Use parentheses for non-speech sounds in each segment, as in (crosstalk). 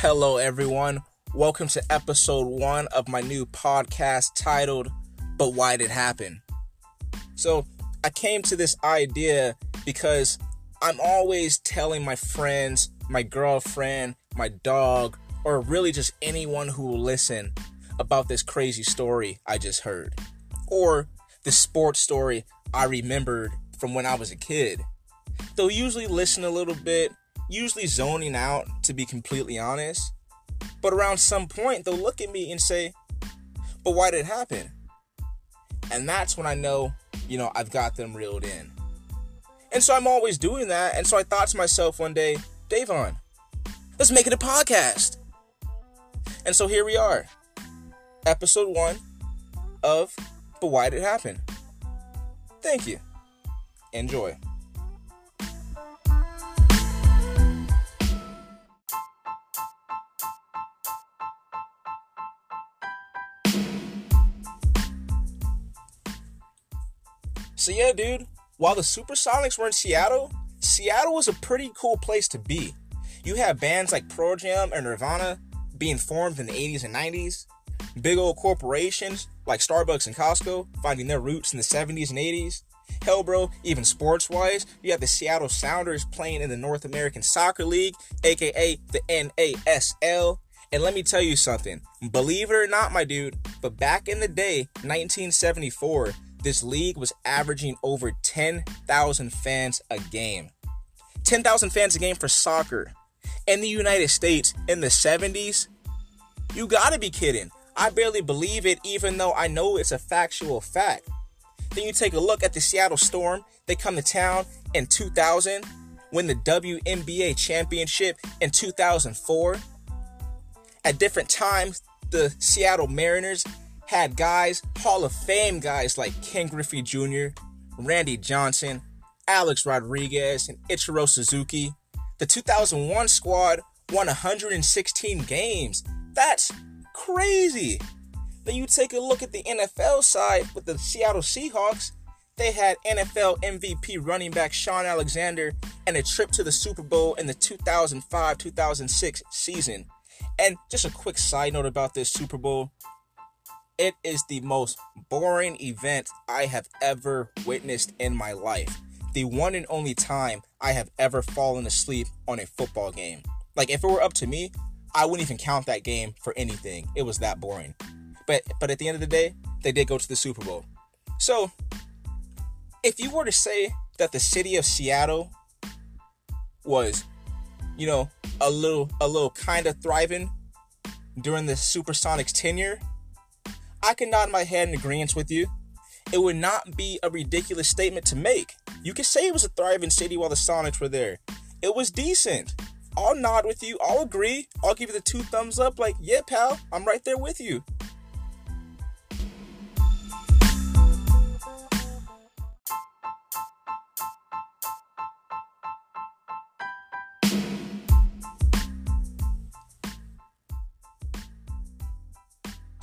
Hello, everyone. Welcome to episode one of my new podcast titled, But Why Did It Happen? So, I came to this idea because I'm always telling my friends, my girlfriend, my dog, or really just anyone who will listen about this crazy story I just heard. Or the sports story I remembered from when I was a kid. They'll usually listen a little bit, usually zoning out, to be completely honest. But around some point, they'll look at me and say, But why did it happen? And that's when I know, you know, I've got them reeled in. And so I'm always doing that. And so I thought to myself one day, Daivon, let's make it a podcast. And so here we are, episode one of But Why Did It Happen? Thank you. Enjoy. So yeah, dude, while the Supersonics were in Seattle, Seattle was a pretty cool place to be. You had bands like Pearl Jam and Nirvana being formed in the 80s and 90s. Big old corporations like Starbucks and Costco finding their roots in the 70s and 80s. Hell, bro, even sports wise, you have the Seattle Sounders playing in the North American Soccer League, aka the NASL. And let me tell you something, believe it or not, my dude, but back in the day, 1974, this league was averaging over 10,000 fans a game. 10,000 fans a game for soccer. In the United States in the 70s, you gotta be kidding. I barely believe it, even though I know it's a factual fact. Then you take a look at the Seattle Storm. They come to town in 2000, win the WNBA championship in 2004. At different times, the Seattle Mariners had guys, Hall of Fame guys like Ken Griffey Jr., Randy Johnson, Alex Rodriguez, and Ichiro Suzuki. The 2001 squad won 116 games. That's crazy. Then you take a look at the NFL side with the Seattle Seahawks. They had NFL MVP running back Shaun Alexander and a trip to the Super Bowl in the 2005 2006 season. And just a quick side note about this Super Bowl it is the most boring event I have ever witnessed in my life. The one and only time I have ever fallen asleep on a football game. Like if it were up to me, I wouldn't even count that game for anything. It was that boring. But but at the end of the day, they did go to the Super Bowl. So, if you were to say that the city of Seattle was, you know, a little a little kind of thriving during the Supersonics tenure, I can nod my head in agreement with you. It would not be a ridiculous statement to make. You could say it was a thriving city while the Sonics were there. It was decent. I'll nod with you. I'll agree. I'll give you the two thumbs up, like, yeah, pal, I'm right there with you.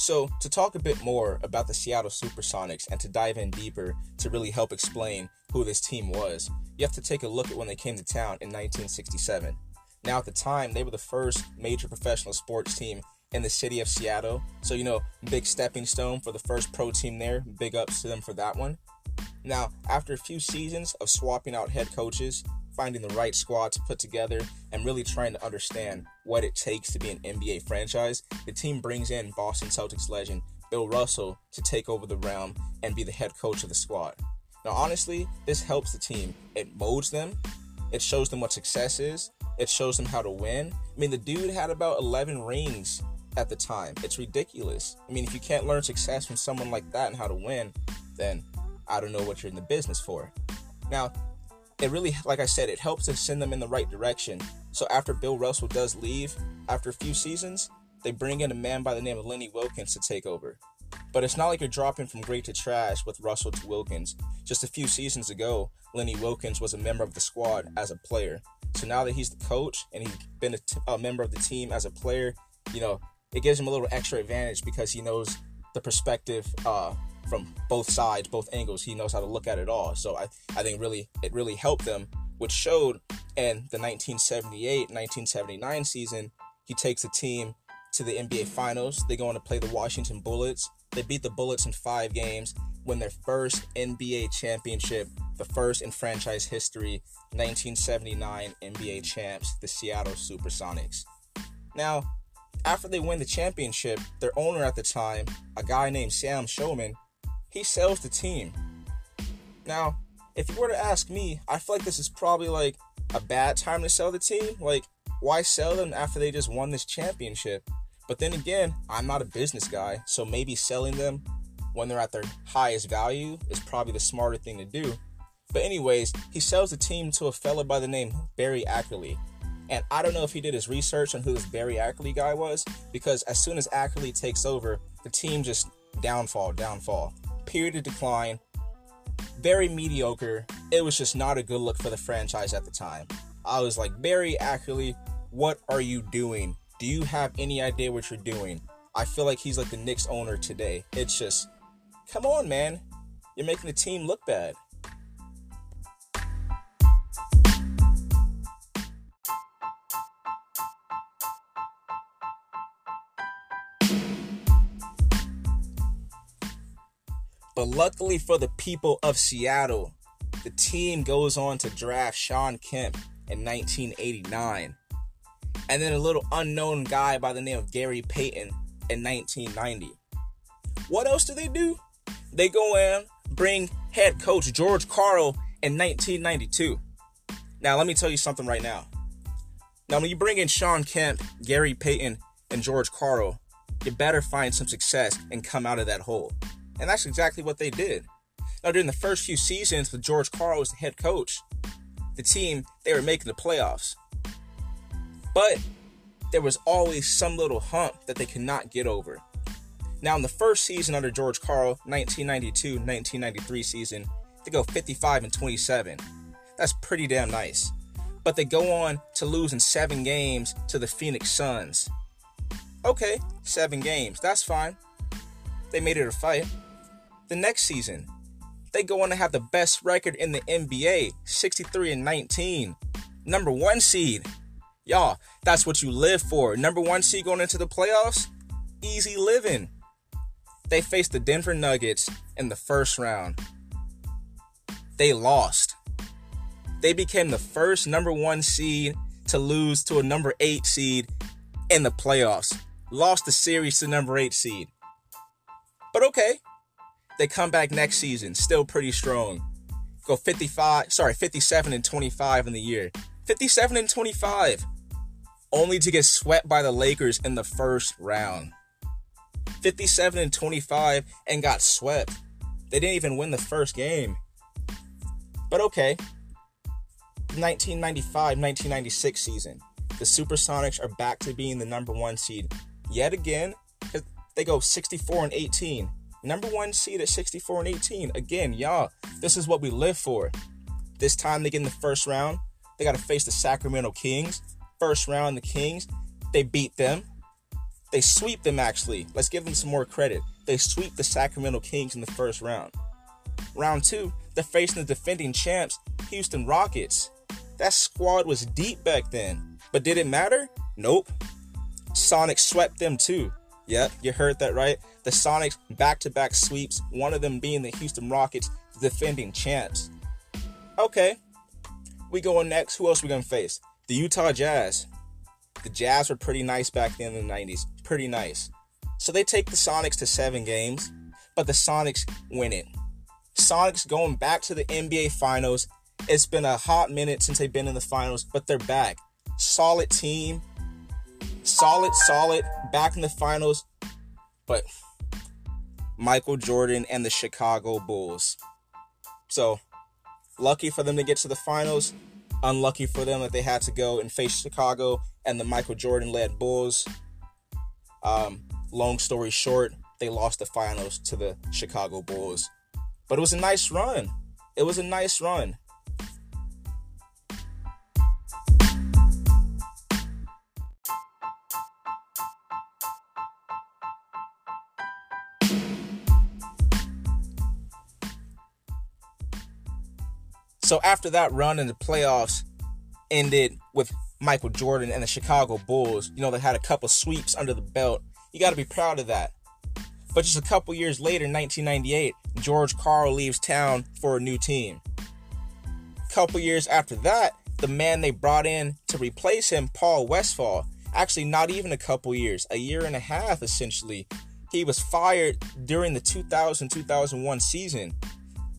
So, to talk a bit more about the Seattle Supersonics and to dive in deeper to really help explain who this team was, you have to take a look at when they came to town in 1967. Now, at the time, they were the first major professional sports team in the city of Seattle. So, you know, big stepping stone for the first pro team there. Big ups to them for that one. Now, after a few seasons of swapping out head coaches, finding the right squad to put together, and really trying to understand what it takes to be an NBA franchise, the team brings in Boston Celtics legend Bill Russell to take over the realm and be the head coach of the squad. Now, honestly, this helps the team. It molds them, it shows them what success is, it shows them how to win. I mean, the dude had about 11 rings at the time. It's ridiculous. I mean, if you can't learn success from someone like that and how to win, then I don't know what you're in the business for. Now, it really, like I said, it helps to send them in the right direction. So after Bill Russell does leave, after a few seasons, they bring in a man by the name of Lenny Wilkens to take over. But it's not like you're dropping from great to trash with Russell to Wilkens. Just a few seasons ago, Lenny Wilkens was a member of the squad as a player. So now that he's the coach and he's been a, t- a member of the team as a player, you know, it gives him a little extra advantage because he knows the perspective uh, from both sides, both angles. He knows how to look at it all. So I, I think really it really helped them, which showed in the 1978-1979 season He takes the team to the NBA Finals. They go on to play the Washington Bullets. They beat the Bullets in five games, win their first NBA championship, the first in franchise history, 1979 NBA champs, the Seattle Supersonics. Now, after they win the championship, their owner at the time, a guy named Sam Schulman, he sells the team. Now, if you were to ask me, I feel like this is probably like a bad time to sell the team. Like, why sell them after they just won this championship? But then again, I'm not a business guy, so maybe selling them when they're at their highest value is probably the smarter thing to do. But anyways, he sells the team to a fella by the name Barry Ackerley. And I don't know if he did his research on who this Barry Ackerley guy was, because as soon as Ackerley takes over, the team just downfall, downfall. Period of decline. Very mediocre. It was just not a good look for the franchise at the time. I was like, Barry Ackerley, what are you doing? Do you have any idea what you're doing? I feel like he's like the Knicks owner today. It's just, come on, man. You're making the team look bad. But luckily for the people of Seattle, the team goes on to draft Shawn Kemp in 1989. And then a little unknown guy by the name of Gary Payton in 1990. What else do they do? They go and bring head coach George Karl in 1992. Now, let me tell you something right now. Now, when you bring in Shawn Kemp, Gary Payton, and George Karl, you better find some success and come out of that hole. And that's exactly what they did. Now, during the first few seasons with George Karl as the head coach, the team, they were making the playoffs. But there was always some little hump that they could not get over. Now, in the first season under George Karl, 1992 1993 season, they go 55 and 27. That's pretty damn nice. But they go on to lose in seven games to the Phoenix Suns. Okay, seven games. That's fine. They made it a fight. The next season, they go on to have the best record in the NBA 63 and 19. Number one seed. Y'all, that's what you live for. Number one seed going into the playoffs? Easy living. They faced the Denver Nuggets in the first round. They lost. They became the first number one seed to lose to a number eight seed in the playoffs. Lost the series to number eight seed. But okay, they come back next season, still pretty strong. Go 55, sorry, 57 and 25 in the year. 57 and 25. Only to get swept by the Lakers in the first round. 57 and 25 and got swept. They didn't even win the first game. But okay. 1995 1996 season. The Supersonics are back to being the number one seed. Yet again, because they go 64 and 18. Number one seed at 64 and 18. Again, y'all, this is what we live for. This time they get in the first round. They got to face the Sacramento Kings. First round, the Kings, they beat them. They sweep them, actually. Let's give them some more credit. They sweep the Sacramento Kings in the first round. Round two, they're facing the defending champs, Houston Rockets. That squad was deep back then. But did it matter? Nope. Sonic swept them too. Yep, you heard that right. The Sonics back to back sweeps, one of them being the Houston Rockets, defending champs. Okay, we go on next. Who else we gonna face? The Utah Jazz. The Jazz were pretty nice back then in the 90s. Pretty nice. So they take the Sonics to seven games, but the Sonics win it. Sonics going back to the NBA Finals. It's been a hot minute since they've been in the finals, but they're back. Solid team, solid, solid, back in the finals. But Michael Jordan and the Chicago Bulls. So, lucky for them to get to the finals. Unlucky for them that they had to go and face Chicago and the Michael Jordan led Bulls. Um, long story short, they lost the finals to the Chicago Bulls. But it was a nice run. It was a nice run. So after that run in the playoffs ended with Michael Jordan and the Chicago Bulls, you know, they had a couple sweeps under the belt. You got to be proud of that. But just a couple years later, 1998, George Karl leaves town for a new team. A couple years after that, the man they brought in to replace him, Paul Westphal, actually not even a couple years, a year and a half essentially, he was fired during the 2000 2001 season.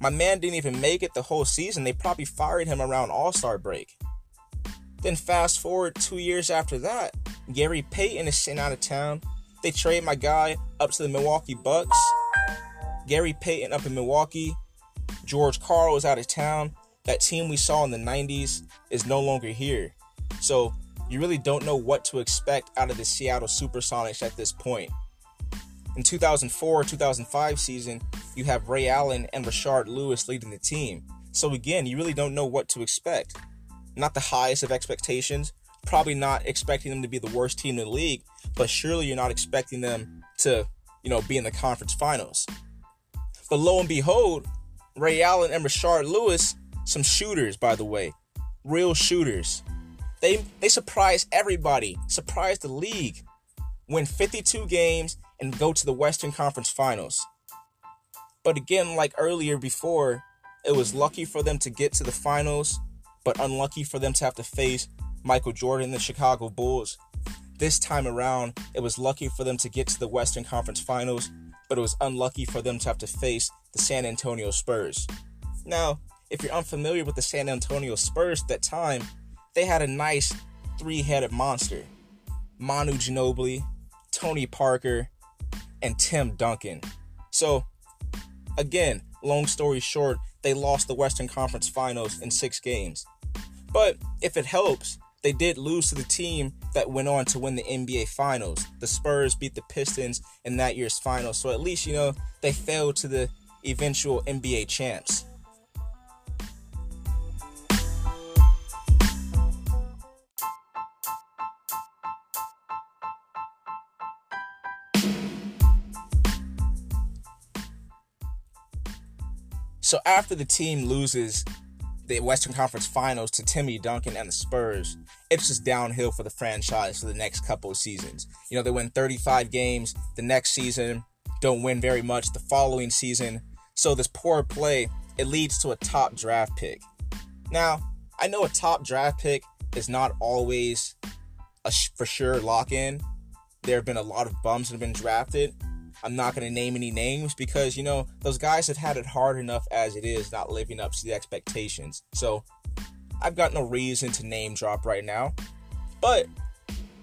My man didn't even make it the whole season. They probably fired him around All Star break. Then fast forward two years after that, Gary Payton is sent out of town. They trade my guy up to the Milwaukee Bucks. Gary Payton up in Milwaukee. George Karl is out of town. That team we saw in the 90s is no longer here. So you really don't know what to expect out of the Seattle Supersonics at this point. In 2004 2005 season, you have Ray Allen and Rashard Lewis leading the team. So again, you really don't know what to expect. Not the highest of expectations, probably not expecting them to be the worst team in the league, but surely you're not expecting them to, you know, be in the conference finals. But lo and behold, Ray Allen and Rashard Lewis, some shooters, by the way, real shooters. They they surprise everybody, surprise the league, win 52 games and go to the Western Conference Finals. But again, like earlier before, it was lucky for them to get to the finals, but unlucky for them to have to face Michael Jordan, and the Chicago Bulls. This time around, it was lucky for them to get to the Western Conference Finals, but it was unlucky for them to have to face the San Antonio Spurs. Now, if you're unfamiliar with the San Antonio Spurs at that time, they had a nice three headed monster Manu Ginobili, Tony Parker, and Tim Duncan. So, again, long story short, they lost the Western Conference Finals in six games. But if it helps, they did lose to the team that went on to win the NBA Finals. The Spurs beat the Pistons in that year's finals. So at least, you know, they fell to the eventual NBA champs. So after the team loses the Western Conference Finals to Timmy Duncan and the Spurs, it's just downhill for the franchise for the next couple of seasons. You know, they win 35 games the next season, don't win very much the following season. So this poor play, it leads to a top draft pick. Now, I know a top draft pick is not always a sh- for sure lock in. There have been a lot of bums that have been drafted, I'm not going to name any names because, you know, those guys have had it hard enough as it is, not living up to the expectations. So I've got no reason to name drop right now. But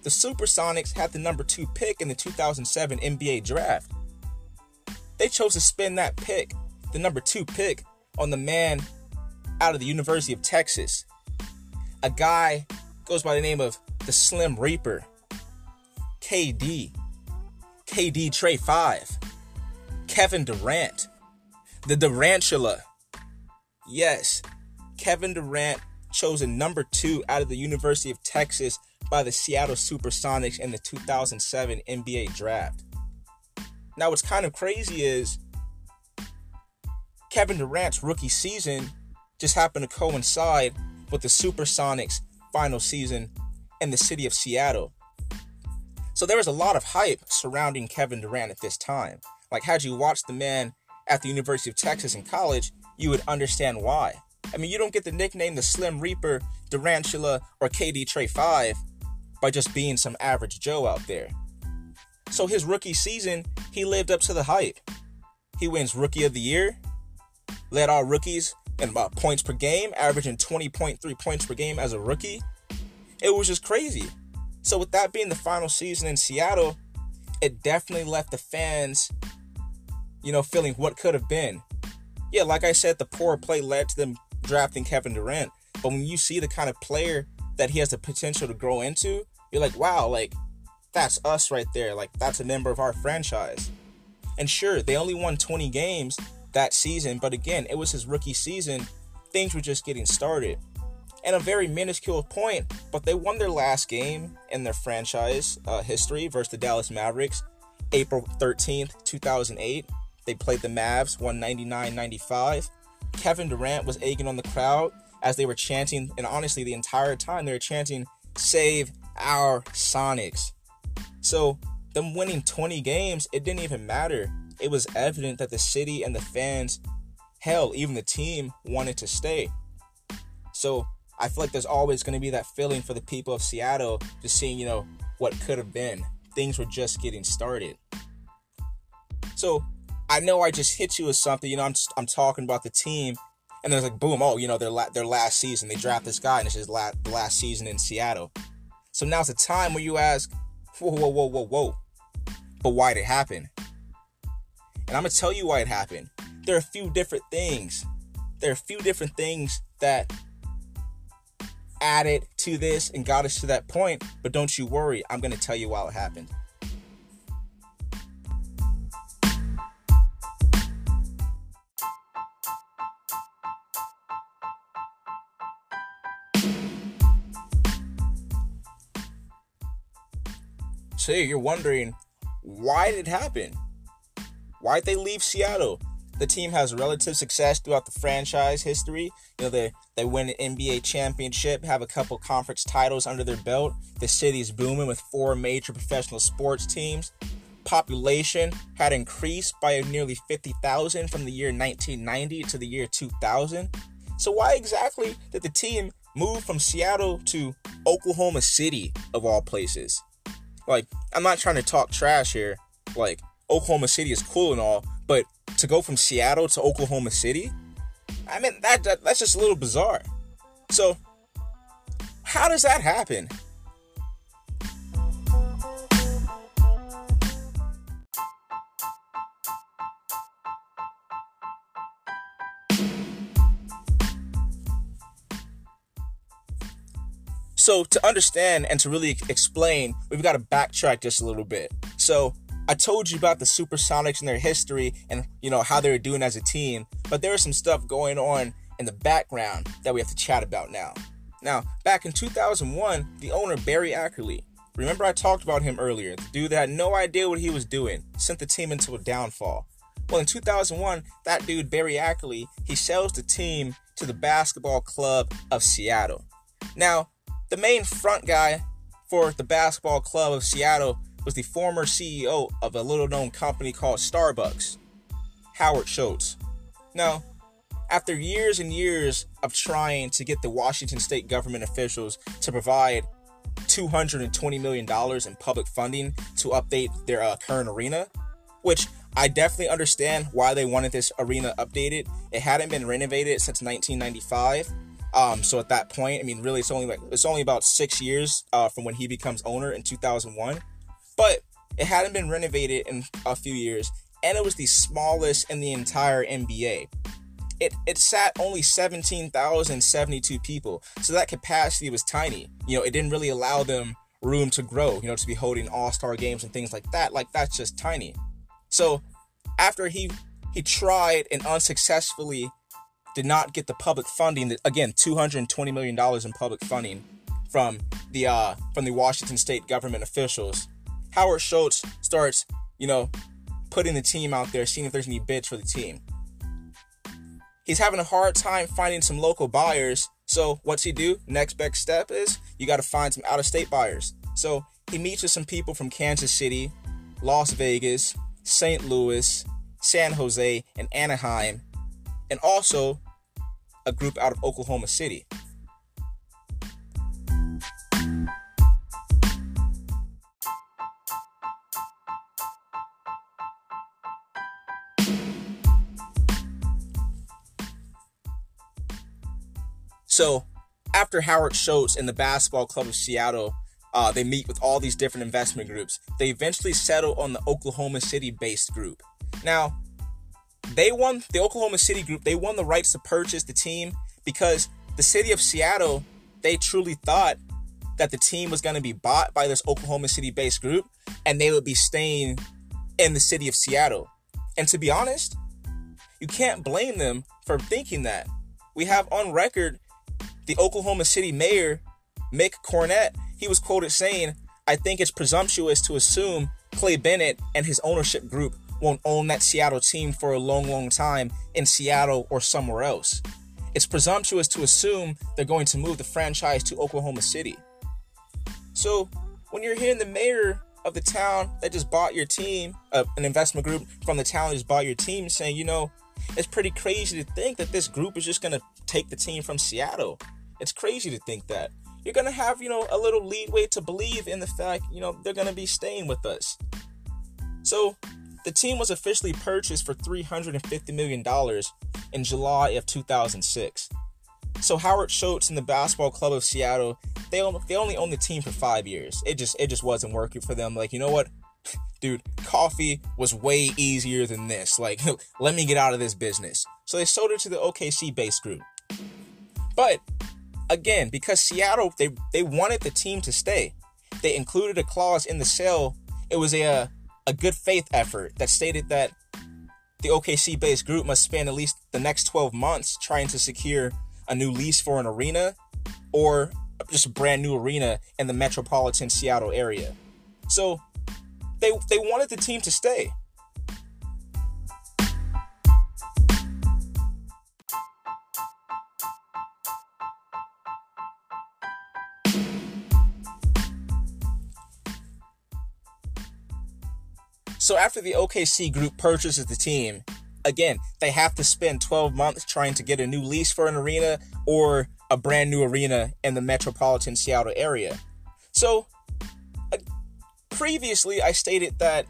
the Supersonics had the number two pick in the 2007 NBA draft. They chose to spend that pick, the number two pick, on the man out of the University of Texas. A guy goes by the name of the Slim Reaper, KD. KD Trey 5, Kevin Durant, the Durantula. Yes, Kevin Durant chosen number two out of the University of Texas by the Seattle Supersonics in the 2007 NBA draft. Now, what's kind of crazy is Kevin Durant's rookie season just happened to coincide with the Supersonics' final season in the city of Seattle. So there was a lot of hype surrounding Kevin Durant at this time. Like, had you watched the man at the University of Texas in college, you would understand why. I mean, you don't get the nickname the Slim Reaper, Durantula, or KD Trey 5 by just being some average Joe out there. So his rookie season, he lived up to the hype. He wins Rookie of the Year, led all rookies in about points per game, averaging 20.3 points per game as a rookie. It was just crazy. So, with that being the final season in Seattle, it definitely left the fans, you know, feeling what could have been. Yeah, like I said, the poor play led to them drafting Kevin Durant. But when you see the kind of player that he has the potential to grow into, you're like, wow, like, that's us right there. Like, that's a member of our franchise. And sure, they only won 20 games that season, but again, it was his rookie season. Things were just getting started and a very minuscule point, but they won their last game in their franchise uh, history versus the Dallas Mavericks, April 13th, 2008. They played the Mavs, 199 95. Kevin Durant was egging on the crowd as they were chanting, and honestly, the entire time they were chanting, save our Sonics. So, them winning 20 games, it didn't even matter. It was evident that the city and the fans, hell, even the team wanted to stay. So, I feel like there's always going to be that feeling for the people of Seattle, just seeing, you know, what could have been. Things were just getting started. So, I know I just hit you with something, you know, I'm, just, I'm talking about the team and there's like boom, oh, you know, their la- their last season, they draft this guy, and it's his la- last season in Seattle. So now's the time where you ask, whoa, whoa, whoa, whoa, whoa, but why did it happen? And I'm gonna tell you why it happened. There are a few different things. There are a few different things that added to this and got us to that point. But don't you worry, I'm gonna tell you why it happened. So you're wondering, why did it happen? Why did they leave Seattle? The team has relative success throughout the franchise history. You know, they, they win an NBA championship, have a couple conference titles under their belt. The city's booming with four major professional sports teams. Population had increased by nearly 50,000 from the year 1990 to the year 2000. So, why exactly did the team move from Seattle to Oklahoma City, of all places? Like, I'm not trying to talk trash here. Like, Oklahoma City is cool and all, but to go from Seattle to Oklahoma City, I mean that, that that's just a little bizarre. So, how does that happen? So, to understand and to really explain, we've got to backtrack just a little bit. So, I told you about the Supersonics and their history and you know how they were doing as a team, but there was some stuff going on in the background that we have to chat about now. Now, back in 2001, the owner Barry Ackerley, remember I talked about him earlier, the dude that had no idea what he was doing, sent the team into a downfall. Well, in 2001, that dude Barry Ackerley, he sells the team to the basketball club of Seattle. Now, the main front guy for the basketball club of Seattle was the former CEO of a little known company called Starbucks, Howard Schultz. Now, after years and years of trying to get the Washington state government officials to provide $220 million in public funding to update their uh, current arena, which I definitely understand why they wanted this arena updated. It hadn't been renovated since 1995, um, so at that point, I mean, really, it's only like it's only about six years uh, from when he becomes owner in 2001, but it hadn't been renovated in a few years, and it was the smallest in the entire NBA. It it sat only 17,072 people, so that capacity was tiny. You know, it didn't really allow them room to grow. You know, to be holding All Star games and things like that. Like that's just tiny. So after he he tried and unsuccessfully did not get the public funding. Again, 220 million dollars in public funding from the uh, from the Washington State government officials. Howard Schultz starts, you know, putting the team out there, seeing if there's any bids for the team. He's having a hard time finding some local buyers. So what's he do? Next best step is you got to find some out-of-state buyers. So he meets with some people from Kansas City, Las Vegas, St. Louis, San Jose, and Anaheim, and also a group out of Oklahoma City. So, after Howard Schultz and the Basketball Club of Seattle, uh, they meet with all these different investment groups. They eventually settle on the Oklahoma City based group. Now, they won the Oklahoma City group, they won the rights to purchase the team because the city of Seattle, they truly thought that the team was going to be bought by this Oklahoma City based group and they would be staying in the city of Seattle. And to be honest, you can't blame them for thinking that. We have on record the Oklahoma City mayor, Mick Cornett, he was quoted saying, I think it's presumptuous to assume Clay Bennett and his ownership group won't own that Seattle team for a long, long time in Seattle or somewhere else. It's presumptuous to assume they're going to move the franchise to Oklahoma City. So when you're hearing the mayor of the town that just bought your team, uh, an investment group from the town that just bought your team, saying, you know, it's pretty crazy to think that this group is just going to take the team from Seattle. It's crazy to think that. You're going to have, you know, a little leadway to believe in the fact, you know, they're going to be staying with us. So the team was officially purchased for $350 million in July of 2006. So Howard Schultz and the basketball club of Seattle, they only, they only owned the team for five years. It just it just wasn't working for them. Like you know what, (laughs) dude, coffee was way easier than this. Like (laughs) let me get out of this business. So they sold it to the OKC base group. But again, because Seattle they they wanted the team to stay, they included a clause in the sale. It was a a good faith effort that stated that the OKC based group must spend at least the next 12 months trying to secure a new lease for an arena or just a brand new arena in the metropolitan Seattle area. So they they wanted the team to stay. So after the OKC group purchases the team, again, they have to spend 12 months trying to get a new lease for an arena or a brand new arena in the metropolitan Seattle area. So, uh, previously, I stated that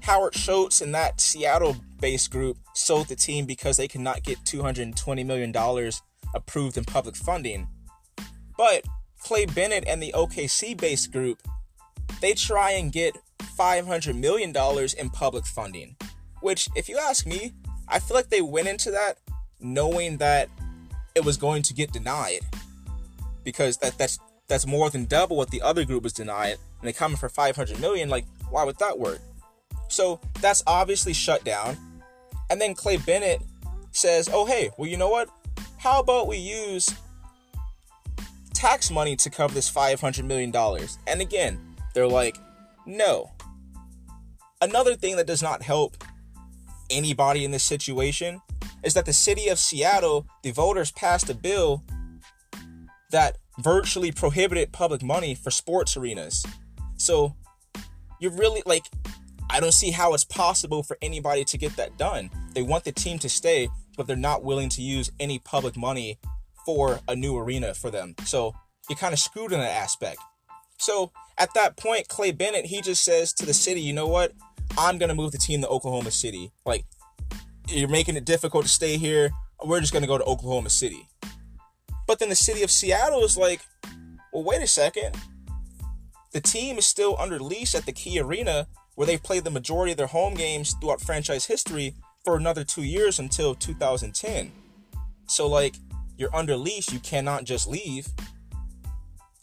Howard Schultz and that Seattle based group sold the team because they could not get $220 million approved in public funding. But Clay Bennett and the OKC based group, they try and get $500 million in public funding which, if you ask me, I feel like they went into that knowing that it was going to get denied. Because that that's that's more than double what the other group was denied, and they coming for 500 million. Like, why would that work? So that's obviously shut down. And then Clay Bennett says, "Oh hey, well you know what? How about we use tax money to cover this 500 million dollars?" And again, they're like, "No." Another thing that does not help anybody in this situation is that the city of Seattle, the voters passed a bill that virtually prohibited public money for sports arenas. So you're really like, I don't see how it's possible for anybody to get that done. They want the team to stay, but they're not willing to use any public money for a new arena for them. So you're kind of screwed in that aspect. So at that point, Clay Bennett, he just says to the city, you know what? I'm gonna move the team to Oklahoma City. Like, you're making it difficult to stay here. We're just gonna go to Oklahoma City. But then the city of Seattle is like, well, wait a second. The team is still under lease at the Key Arena, where they've played the majority of their home games throughout franchise history for another two years until 2010. So, like, you're under lease, you cannot just leave.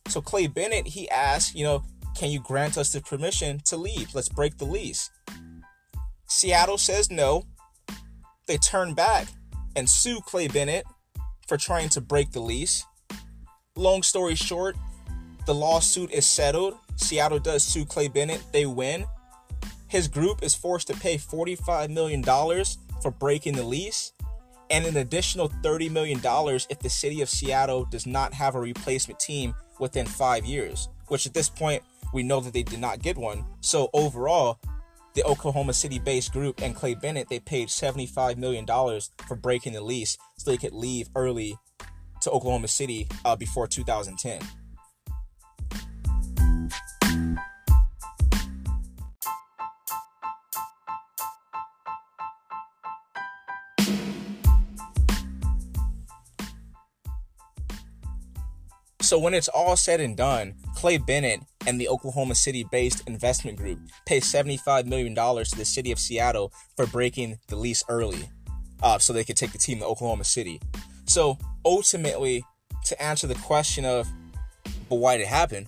So Clay Bennett, he asked, you know, can you grant us the permission to leave? Let's break the lease. Seattle says no. They turn back and sue Clay Bennett for trying to break the lease. Long story short, the lawsuit is settled. Seattle does sue Clay Bennett. They win. His group is forced to pay $45 million for breaking the lease and an additional $30 million if the city of Seattle does not have a replacement team within five years, which at this point we know that they did not get one. So overall, the Oklahoma City based group and Clay Bennett, they paid $75 million for breaking the lease so they could leave early to Oklahoma City uh, before 2010. So when it's all said and done, Clay Bennett and the Oklahoma City based investment group pay $75 million to the city of Seattle for breaking the lease early uh, so they could take the team to Oklahoma City. So ultimately, to answer the question of, but why did it happen?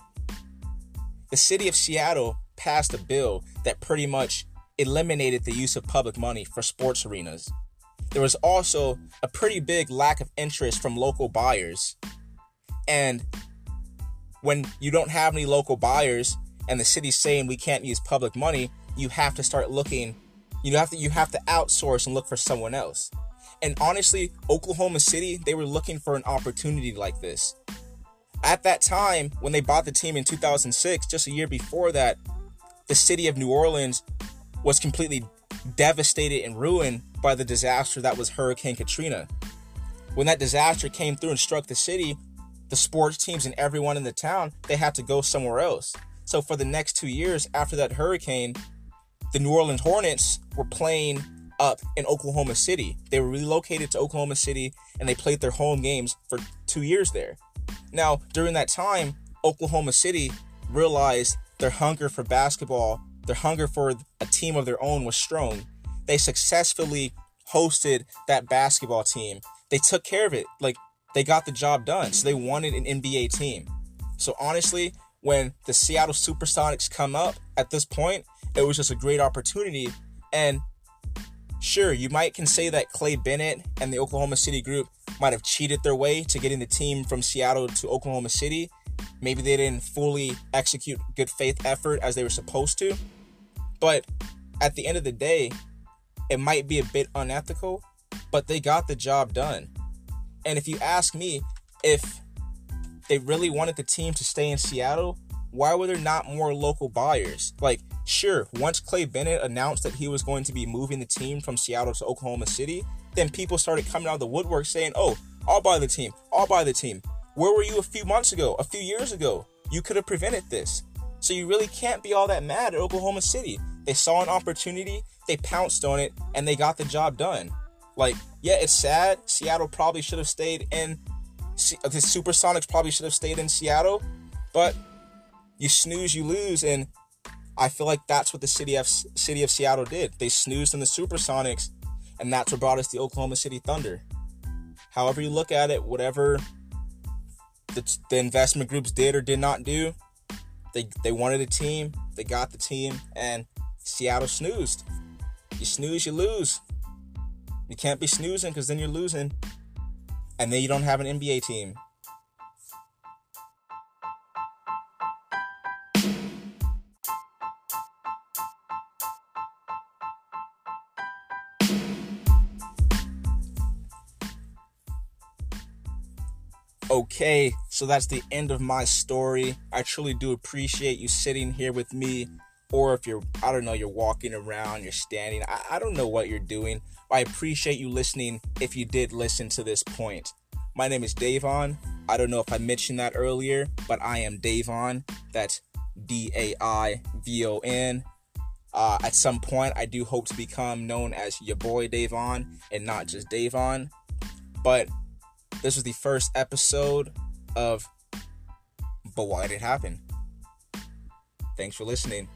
The city of Seattle passed a bill that pretty much eliminated the use of public money for sports arenas. There was also a pretty big lack of interest from local buyers. And when you don't have any local buyers and the city's saying we can't use public money, you have to start looking. You have to you have to outsource and look for someone else. And honestly, Oklahoma City, they were looking for an opportunity like this. At that time, when they bought the team in 2006, just a year before that, the city of New Orleans was completely devastated and ruined by the disaster that was Hurricane Katrina. When that disaster came through and struck the city, the sports teams and everyone in the town, they had to go somewhere else. So for the next two years after that hurricane, the New Orleans Hornets were playing up in Oklahoma City. They were relocated to Oklahoma City and they played their home games for two years there. Now, during that time, Oklahoma City realized their hunger for basketball, their hunger for a team of their own was strong. They successfully hosted that basketball team. They took care of it. Like they got the job done. So they wanted an NBA team. So honestly, when the Seattle Supersonics come up at this point, it was just a great opportunity. And sure, you might can say that Clay Bennett and the Oklahoma City group might have cheated their way to getting the team from Seattle to Oklahoma City. Maybe they didn't fully execute good faith effort as they were supposed to. But at the end of the day, it might be a bit unethical, but they got the job done. And if you ask me if they really wanted the team to stay in Seattle, why were there not more local buyers? Like, sure, once Clay Bennett announced that he was going to be moving the team from Seattle to Oklahoma City, then people started coming out of the woodwork saying, oh, I'll buy the team, I'll buy the team. Where were you a few months ago, a few years ago? You could have prevented this. So you really can't be all that mad at Oklahoma City. They saw an opportunity, they pounced on it, and they got the job done. Like, yeah, it's sad. Seattle probably should have stayed in. The Supersonics probably should have stayed in Seattle, but you snooze, you lose, and I feel like that's what the city of city of Seattle did. They snoozed in the Supersonics, and that's what brought us the Oklahoma City Thunder. However you look at it, whatever the, the investment groups did or did not do, they they wanted a team, they got the team, and Seattle snoozed. You snooze, you lose. You can't be snoozing because then you're losing, and then you don't have an NBA team. Okay, so that's the end of my story. I truly do appreciate you sitting here with me, or if you're, I don't know, you're walking around, you're standing, I, I don't know what you're doing. I appreciate you listening if you did listen to this point. My name is Daivon. I don't know if I mentioned that earlier, but I am Daivon. That's D A I V O N. Uh, at some point, I do hope to become known as your boy Daivon and not just Daivon. But this was the first episode of But Why Did It Happen? Thanks for listening.